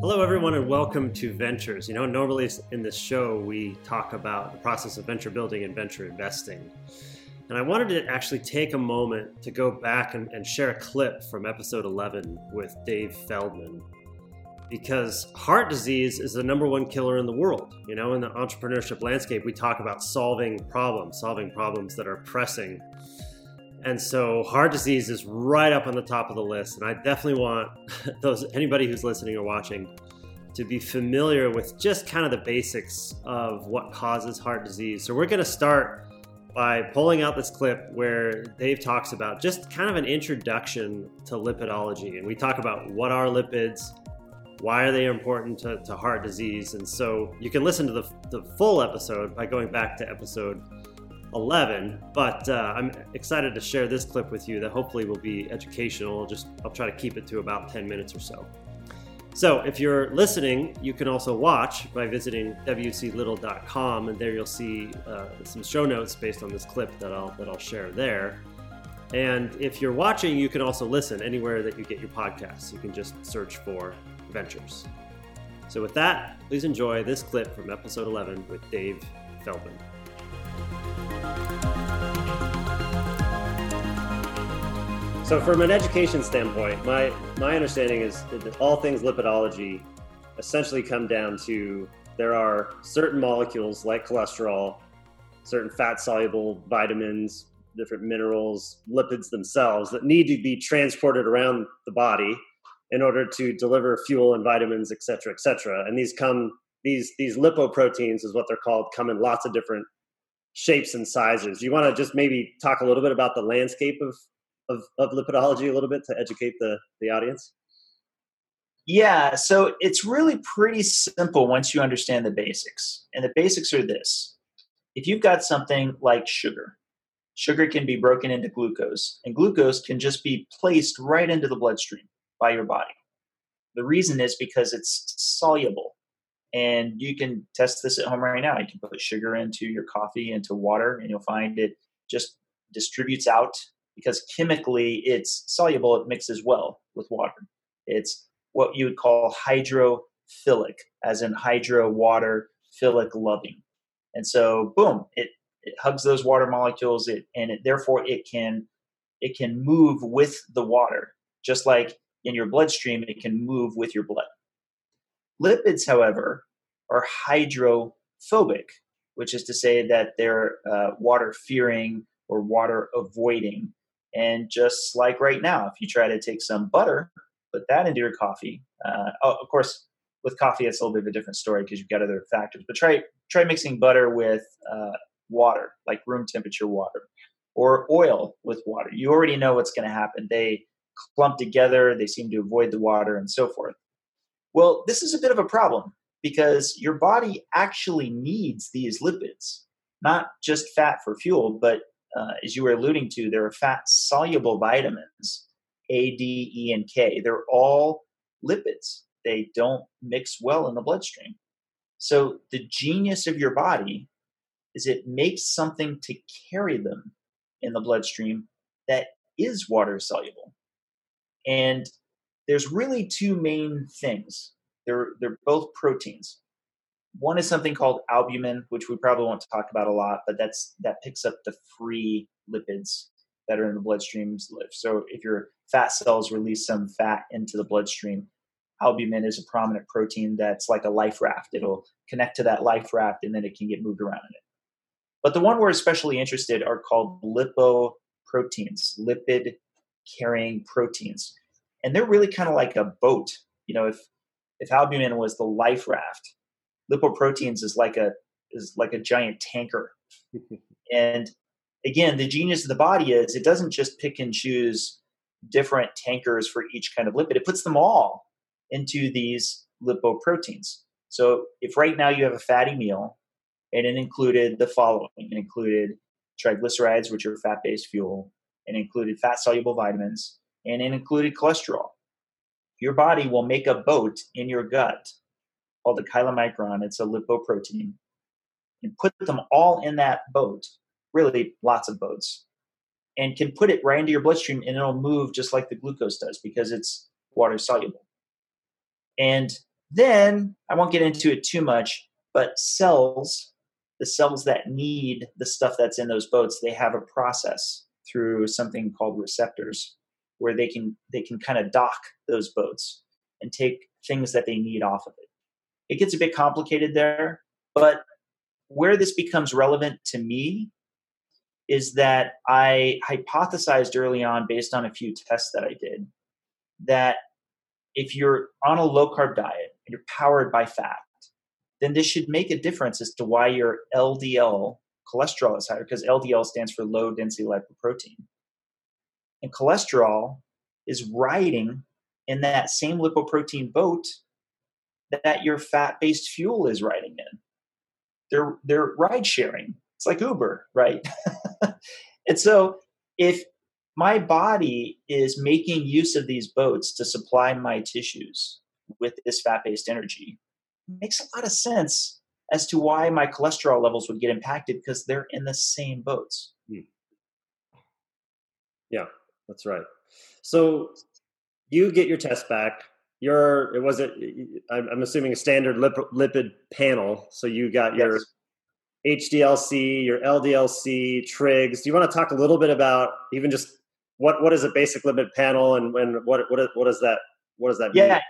Hello, everyone, and welcome to Ventures. You know, normally in this show, we talk about the process of venture building and venture investing. And I wanted to actually take a moment to go back and, and share a clip from episode 11 with Dave Feldman. Because heart disease is the number one killer in the world. You know, in the entrepreneurship landscape, we talk about solving problems, solving problems that are pressing and so heart disease is right up on the top of the list. And I definitely want those anybody who's listening or watching to be familiar with just kind of the basics of what causes heart disease. So we're going to start by pulling out this clip where Dave talks about just kind of an introduction to lipidology. And we talk about what are lipids, why are they important to, to heart disease. And so you can listen to the, the full episode by going back to episode 11 but uh, i'm excited to share this clip with you that hopefully will be educational. Just i'll try to keep it to about 10 minutes or so. So if you're listening you can also watch by visiting wclittle.com and there you'll see uh, some show notes based on this clip that i'll that i'll share there. And if you're watching you can also listen anywhere that you get your podcasts. You can just search for ventures. So with that please enjoy this clip from episode 11 with dave feldman so, from an education standpoint, my my understanding is that all things lipidology essentially come down to there are certain molecules like cholesterol, certain fat soluble vitamins, different minerals, lipids themselves that need to be transported around the body in order to deliver fuel and vitamins, et cetera, et cetera. And these come these these lipoproteins is what they're called come in lots of different shapes and sizes. You want to just maybe talk a little bit about the landscape of, of, of lipidology a little bit to educate the, the audience? Yeah, so it's really pretty simple once you understand the basics. And the basics are this if you've got something like sugar, sugar can be broken into glucose, and glucose can just be placed right into the bloodstream by your body. The reason is because it's soluble. And you can test this at home right now. You can put sugar into your coffee, into water, and you'll find it just distributes out because chemically it's soluble, it mixes well with water. It's what you would call hydrophilic, as in hydro water, philic loving. And so, boom, it, it hugs those water molecules, it, and it, therefore it can it can move with the water, just like in your bloodstream, it can move with your blood. Lipids, however, are hydrophobic, which is to say that they're uh, water fearing or water avoiding. And just like right now, if you try to take some butter, put that into your coffee, uh, oh, of course, with coffee, it's a little bit of a different story because you've got other factors. But try try mixing butter with uh, water, like room temperature water, or oil with water. You already know what's going to happen. They clump together. They seem to avoid the water, and so forth. Well, this is a bit of a problem because your body actually needs these lipids, not just fat for fuel, but uh, as you were alluding to, there are fat soluble vitamins, A, D, E, and K. They're all lipids. They don't mix well in the bloodstream. So the genius of your body is it makes something to carry them in the bloodstream that is water soluble. And there's really two main things. They're they're both proteins. One is something called albumin, which we probably won't talk about a lot, but that's that picks up the free lipids that are in the bloodstream's. So if your fat cells release some fat into the bloodstream, albumin is a prominent protein that's like a life raft. It'll connect to that life raft and then it can get moved around in it. But the one we're especially interested are called lipoproteins, lipid carrying proteins and they're really kind of like a boat. You know, if if albumin was the life raft, lipoproteins is like a is like a giant tanker. and again, the genius of the body is it doesn't just pick and choose different tankers for each kind of lipid. It puts them all into these lipoproteins. So if right now you have a fatty meal and it included the following, it included triglycerides, which are fat-based fuel, and included fat-soluble vitamins, and it included cholesterol. Your body will make a boat in your gut called the chylomicron. It's a lipoprotein, and put them all in that boat. Really, lots of boats, and can put it right into your bloodstream, and it'll move just like the glucose does because it's water soluble. And Then I won't get into it too much, but cells, the cells that need the stuff that's in those boats, they have a process through something called receptors where they can they can kind of dock those boats and take things that they need off of it. It gets a bit complicated there, but where this becomes relevant to me is that I hypothesized early on, based on a few tests that I did, that if you're on a low carb diet and you're powered by fat, then this should make a difference as to why your LDL cholesterol is higher, because LDL stands for low density lipoprotein. And cholesterol is riding in that same lipoprotein boat that your fat based fuel is riding in. They're, they're ride sharing. It's like Uber, right? and so if my body is making use of these boats to supply my tissues with this fat based energy, makes a lot of sense as to why my cholesterol levels would get impacted because they're in the same boats. Hmm. Yeah, that's right. So you get your test back. Your it was it. I'm assuming a standard lipid panel. So you got your yes. HDLC, your LDLC, trigs. Do you want to talk a little bit about even just what what is a basic lipid panel and, and what what what is that what does that mean? Yeah,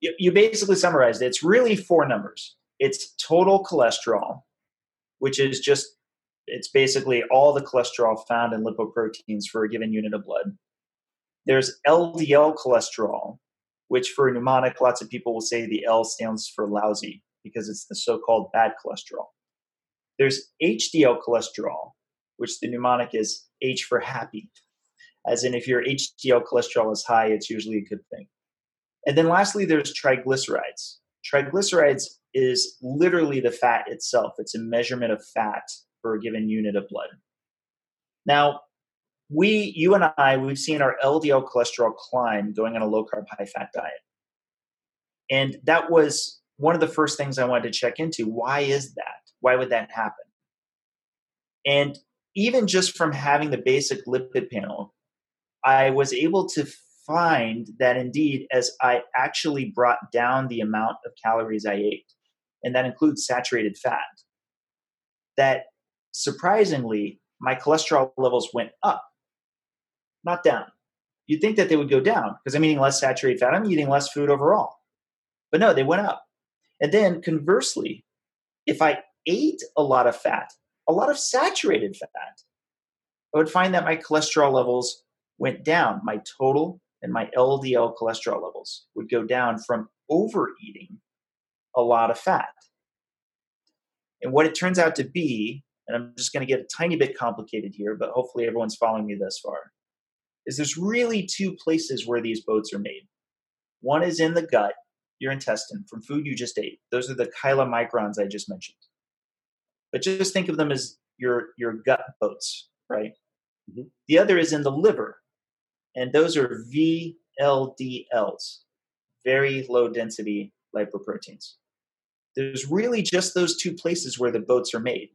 you, you basically summarized it. It's really four numbers. It's total cholesterol, which is just it's basically all the cholesterol found in lipoproteins for a given unit of blood. There's LDL cholesterol, which for a mnemonic, lots of people will say the L stands for lousy because it's the so called bad cholesterol. There's HDL cholesterol, which the mnemonic is H for happy, as in if your HDL cholesterol is high, it's usually a good thing. And then lastly, there's triglycerides. Triglycerides is literally the fat itself, it's a measurement of fat for a given unit of blood. Now, we, you and I, we've seen our LDL cholesterol climb going on a low carb, high fat diet. And that was one of the first things I wanted to check into. Why is that? Why would that happen? And even just from having the basic lipid panel, I was able to find that indeed, as I actually brought down the amount of calories I ate, and that includes saturated fat, that surprisingly, my cholesterol levels went up not down. You'd think that they would go down because I'm eating less saturated fat. I'm eating less food overall. But no, they went up. And then conversely, if I ate a lot of fat, a lot of saturated fat, I would find that my cholesterol levels went down. My total and my LDL cholesterol levels would go down from overeating a lot of fat. And what it turns out to be, and I'm just going to get a tiny bit complicated here, but hopefully everyone's following me thus far is there's really two places where these boats are made. One is in the gut, your intestine, from food you just ate. Those are the chylomicrons I just mentioned. But just think of them as your, your gut boats, right? Mm-hmm. The other is in the liver, and those are VLDLs, very low density lipoproteins. There's really just those two places where the boats are made.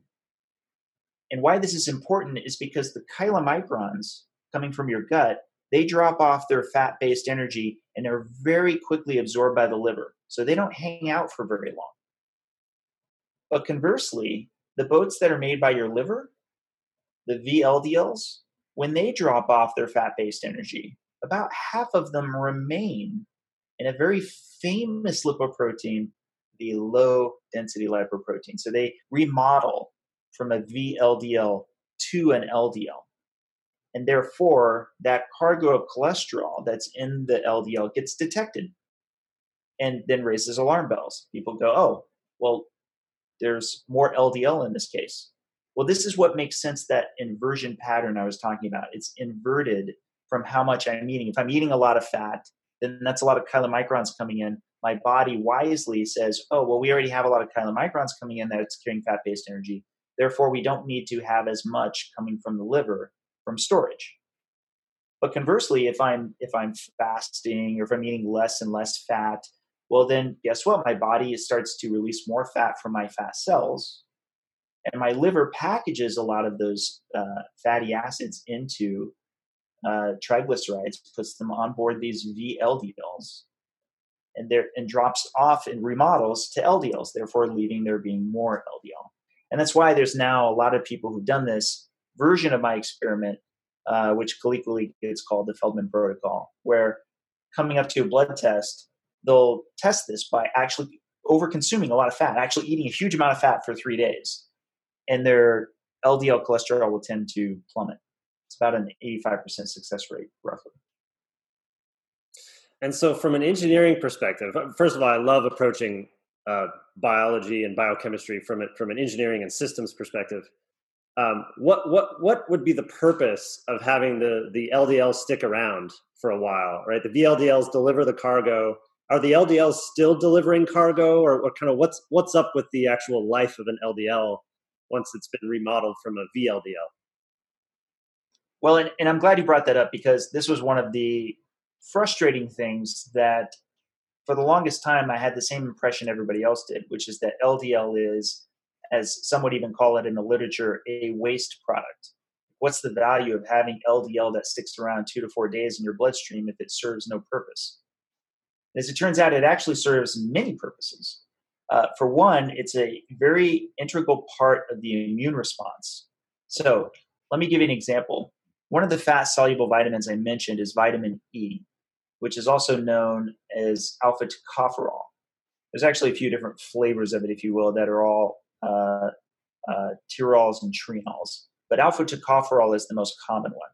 And why this is important is because the chylomicrons coming from your gut, they drop off their fat based energy and are very quickly absorbed by the liver. So they don't hang out for very long. But conversely, the boats that are made by your liver, the VLDLs, when they drop off their fat based energy, about half of them remain in a very famous lipoprotein, the low density lipoprotein. So they remodel from a VLDL to an LDL. And therefore, that cargo of cholesterol that's in the LDL gets detected and then raises alarm bells. People go, oh, well, there's more LDL in this case. Well, this is what makes sense that inversion pattern I was talking about. It's inverted from how much I'm eating. If I'm eating a lot of fat, then that's a lot of chylomicrons coming in. My body wisely says, oh, well, we already have a lot of chylomicrons coming in that it's carrying fat based energy. Therefore, we don't need to have as much coming from the liver from storage. But conversely, if I'm if I'm fasting or if I'm eating less and less fat, well then guess what? My body starts to release more fat from my fat cells, and my liver packages a lot of those uh, fatty acids into uh, triglycerides, puts them on board these VLDLs, and there and drops off and remodels to LDLs, therefore leaving there being more LDL. And that's why there's now a lot of people who've done this version of my experiment, uh, which colloquially is called the Feldman protocol, where coming up to a blood test, they'll test this by actually over consuming a lot of fat, actually eating a huge amount of fat for three days, and their LDL cholesterol will tend to plummet. It's about an 85% success rate, roughly. And so, from an engineering perspective, first of all, I love approaching uh, biology and biochemistry from it from an engineering and systems perspective. Um, what what what would be the purpose of having the the LDLs stick around for a while? Right, the VLDLs deliver the cargo. Are the LDLs still delivering cargo, or what kind of what's what's up with the actual life of an LDL once it's been remodeled from a VLDL? Well, and, and I'm glad you brought that up because this was one of the frustrating things that for the longest time I had the same impression everybody else did, which is that LDL is, as some would even call it in the literature, a waste product. What's the value of having LDL that sticks around two to four days in your bloodstream if it serves no purpose? As it turns out, it actually serves many purposes. Uh, for one, it's a very integral part of the immune response. So, let me give you an example. One of the fat soluble vitamins I mentioned is vitamin E which is also known as alpha tocopherol. There's actually a few different flavors of it, if you will, that are all uh, uh, terols and trinols, But alpha tocopherol is the most common one.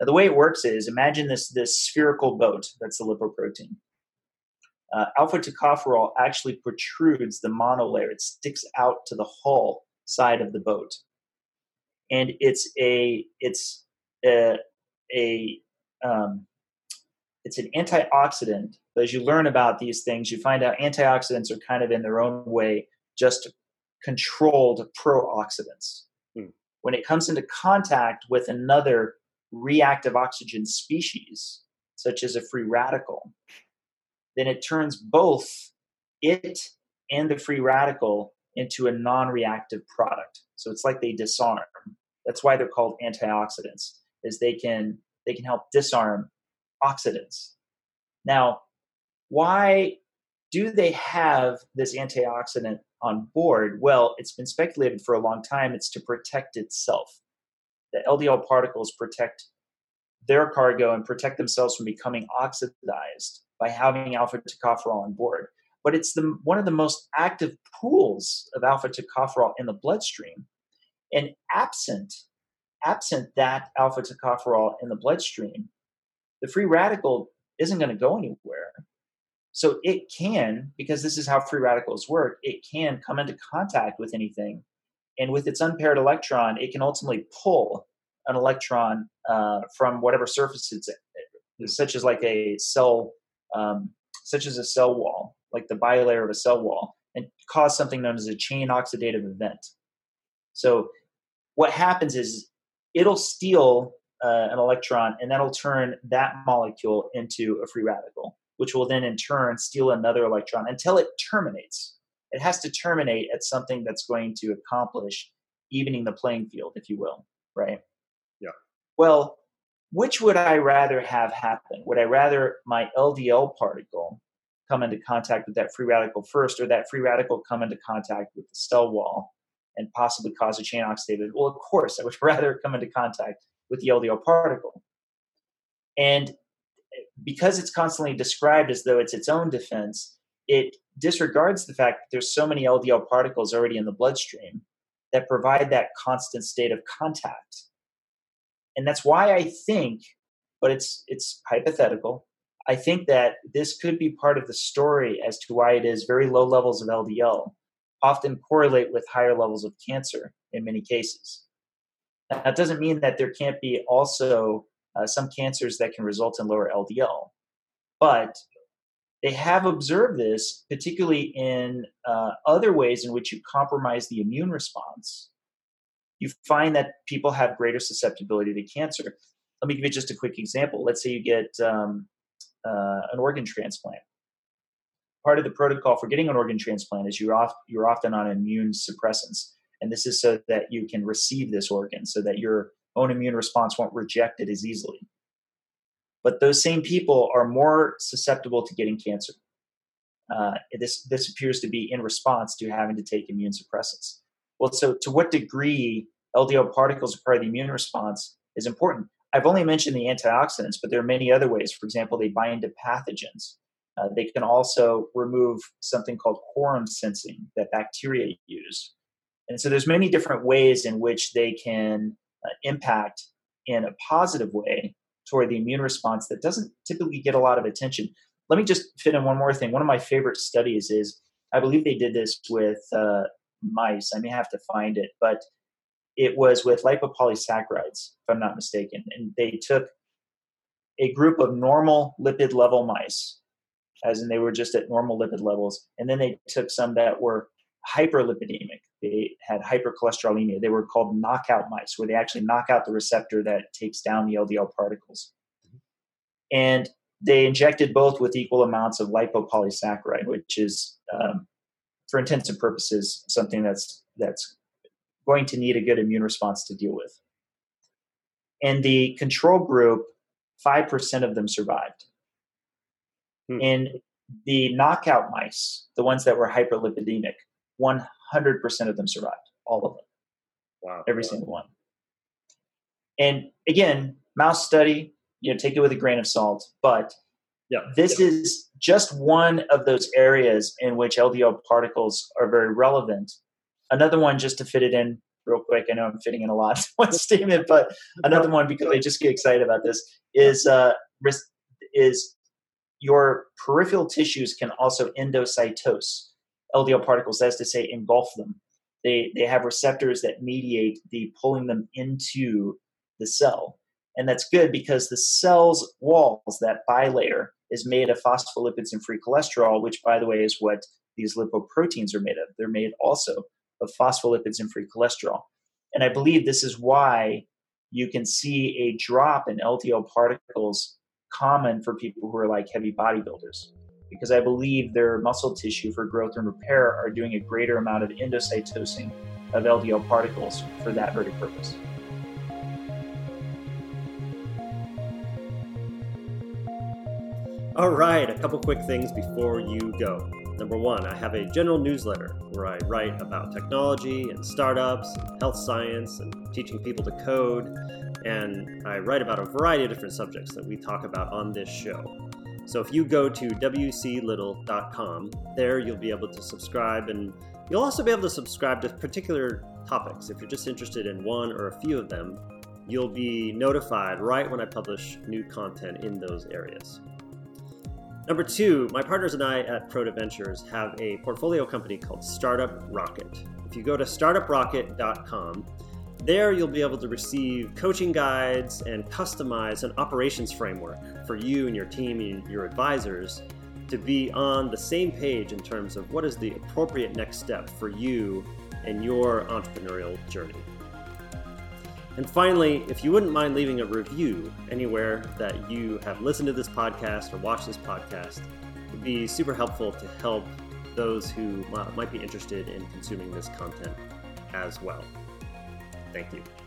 Now, the way it works is imagine this, this spherical boat that's the lipoprotein. Uh, alpha tocopherol actually protrudes the monolayer, it sticks out to the hull side of the boat. And it's a, it's a, a um, it's an antioxidant. But as you learn about these things, you find out antioxidants are kind of in their own way just controlled pro-oxidants. Hmm. When it comes into contact with another reactive oxygen species, such as a free radical, then it turns both it and the free radical into a non-reactive product. So it's like they disarm. That's why they're called antioxidants, is they can they can help disarm oxidants. Now, why do they have this antioxidant on board? Well, it's been speculated for a long time it's to protect itself. The LDL particles protect their cargo and protect themselves from becoming oxidized by having alpha tocopherol on board. But it's the, one of the most active pools of alpha tocopherol in the bloodstream. And absent, absent that alpha tocopherol in the bloodstream, the free radical isn't going to go anywhere. So it can, because this is how free radicals work, it can come into contact with anything. And with its unpaired electron, it can ultimately pull an electron uh, from whatever surface it's in, such as like a cell, um, such as a cell wall, like the bilayer of a cell wall, and cause something known as a chain oxidative event. So what happens is it'll steal uh, an electron, and that'll turn that molecule into a free radical, which will then in turn steal another electron until it terminates. It has to terminate at something that's going to accomplish evening the playing field, if you will, right? Yeah. Well, which would I rather have happen? Would I rather my LDL particle come into contact with that free radical first, or that free radical come into contact with the cell wall and possibly cause a chain oxidative? Well, of course, I would rather come into contact with the LDL particle. And because it's constantly described as though it's its own defense, it disregards the fact that there's so many LDL particles already in the bloodstream that provide that constant state of contact. And that's why I think, but it's it's hypothetical. I think that this could be part of the story as to why it is very low levels of LDL often correlate with higher levels of cancer in many cases. That doesn't mean that there can't be also uh, some cancers that can result in lower LDL, but they have observed this, particularly in uh, other ways in which you compromise the immune response. You find that people have greater susceptibility to cancer. Let me give you just a quick example. Let's say you get um, uh, an organ transplant. Part of the protocol for getting an organ transplant is you're, off, you're often on immune suppressants. And this is so that you can receive this organ, so that your own immune response won't reject it as easily. But those same people are more susceptible to getting cancer. uh, this this appears to be in response to having to take immune suppressants. Well, so to what degree LDL particles are part of the immune response is important. I've only mentioned the antioxidants, but there are many other ways. For example, they bind to pathogens. Uh, they can also remove something called quorum sensing that bacteria use. And so there's many different ways in which they can impact in a positive way toward the immune response that doesn't typically get a lot of attention. Let me just fit in one more thing. One of my favorite studies is I believe they did this with uh, mice. I may have to find it, but it was with lipopolysaccharides, if I'm not mistaken. And they took a group of normal lipid level mice, as in they were just at normal lipid levels, and then they took some that were hyperlipidemic. They had hypercholesterolemia. They were called knockout mice, where they actually knock out the receptor that takes down the LDL particles. And they injected both with equal amounts of lipopolysaccharide, which is, um, for intensive purposes, something that's that's going to need a good immune response to deal with. In the control group, five percent of them survived. Hmm. In the knockout mice, the ones that were hyperlipidemic, 100% of them survived, all of them. Wow. Every wow. single one. And again, mouse study, you know, take it with a grain of salt, but yeah. this yeah. is just one of those areas in which LDL particles are very relevant. Another one, just to fit it in real quick, I know I'm fitting in a lot one statement, but another one because I just get excited about this is uh, is your peripheral tissues can also endocytose LDL particles, as to say, engulf them. They, they have receptors that mediate the pulling them into the cell. And that's good because the cell's walls, that bilayer, is made of phospholipids and free cholesterol, which, by the way, is what these lipoproteins are made of. They're made also of phospholipids and free cholesterol. And I believe this is why you can see a drop in LDL particles common for people who are like heavy bodybuilders because I believe their muscle tissue for growth and repair are doing a greater amount of endocytosing of LDL particles for that very purpose. All right, a couple quick things before you go. Number one, I have a general newsletter where I write about technology and startups, and health science, and teaching people to code. And I write about a variety of different subjects that we talk about on this show. So if you go to wclittle.com, there you'll be able to subscribe and you'll also be able to subscribe to particular topics. If you're just interested in one or a few of them, you'll be notified right when I publish new content in those areas. Number two, my partners and I at Proto Ventures have a portfolio company called Startup Rocket. If you go to startuprocket.com, there, you'll be able to receive coaching guides and customize an operations framework for you and your team and your advisors to be on the same page in terms of what is the appropriate next step for you and your entrepreneurial journey. And finally, if you wouldn't mind leaving a review anywhere that you have listened to this podcast or watched this podcast, it would be super helpful to help those who might be interested in consuming this content as well. Thank you.